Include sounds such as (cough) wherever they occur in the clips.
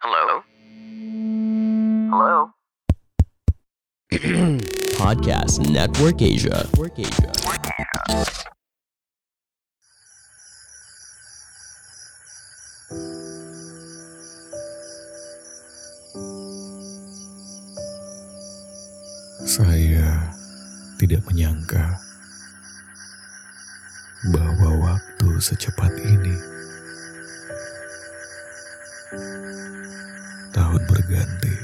Hello? Hello? (clears throat) Podcast Network Asia. Network Asia. Saya tidak menyangka bahwa waktu secepat ini. Berganti,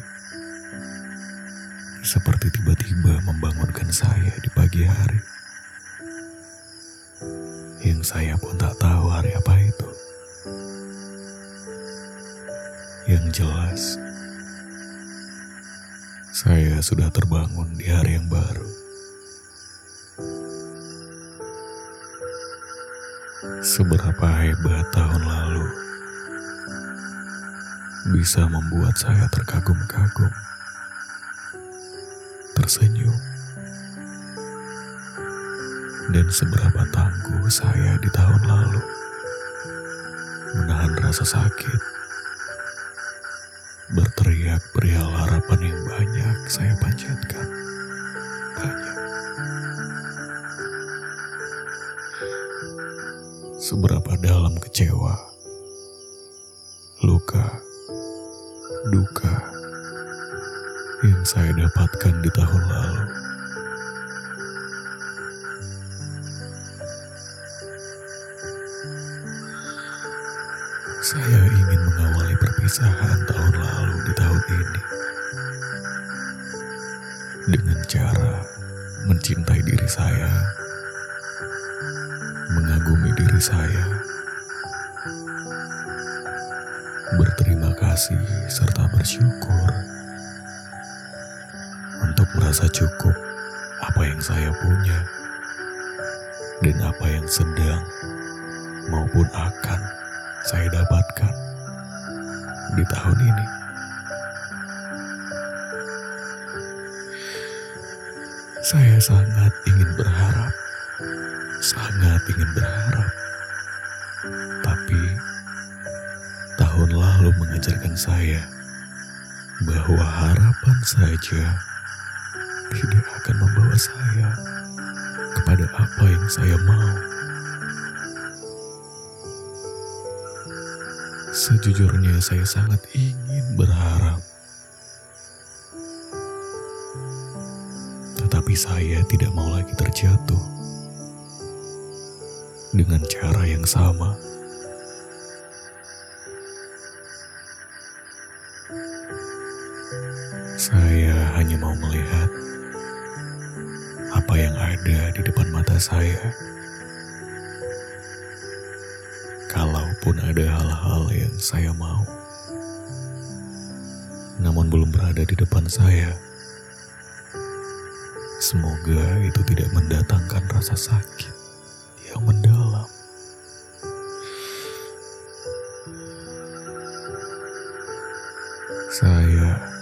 seperti tiba-tiba membangunkan saya di pagi hari. Yang saya pun tak tahu hari apa itu. Yang jelas, saya sudah terbangun di hari yang baru. Seberapa hebat tahun lalu bisa membuat saya terkagum-kagum, tersenyum, dan seberapa tangguh saya di tahun lalu. Menahan rasa sakit, berteriak perihal harapan yang banyak saya panjatkan. Banyak. Seberapa dalam kecewa, luka, duka yang saya dapatkan di tahun lalu. Saya ingin mengawali perpisahan tahun lalu di tahun ini dengan cara mencintai diri saya, mengagumi diri saya, berterima kasih serta bersyukur untuk merasa cukup apa yang saya punya dan apa yang sedang maupun akan saya dapatkan di tahun ini. Saya sangat ingin berharap, sangat ingin berharap, mengajarkan saya bahwa harapan saja tidak akan membawa saya kepada apa yang saya mau. Sejujurnya saya sangat ingin berharap. Tetapi saya tidak mau lagi terjatuh dengan cara yang sama. Saya hanya mau melihat apa yang ada di depan mata saya. Kalaupun ada hal-hal yang saya mau, namun belum berada di depan saya, semoga itu tidak mendatangkan rasa sakit yang mendalam. Saya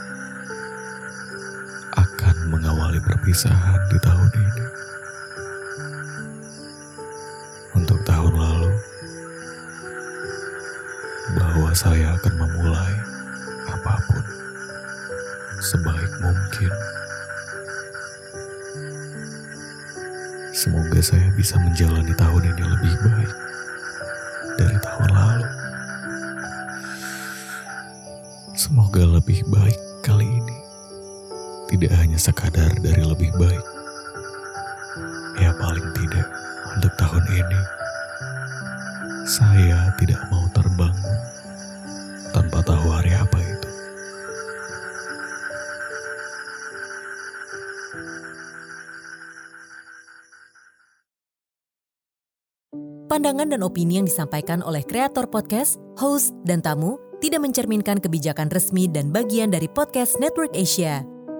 mengawali perpisahan di tahun ini. Untuk tahun lalu, bahwa saya akan memulai apa pun sebaik mungkin. Semoga saya bisa menjalani tahun ini lebih baik dari tahun lalu. Semoga lebih baik kali ini tidak hanya sekadar dari lebih baik. Ya paling tidak untuk tahun ini saya tidak mau terbangun tanpa tahu hari apa itu. Pandangan dan opini yang disampaikan oleh kreator podcast, host, dan tamu tidak mencerminkan kebijakan resmi dan bagian dari podcast Network Asia.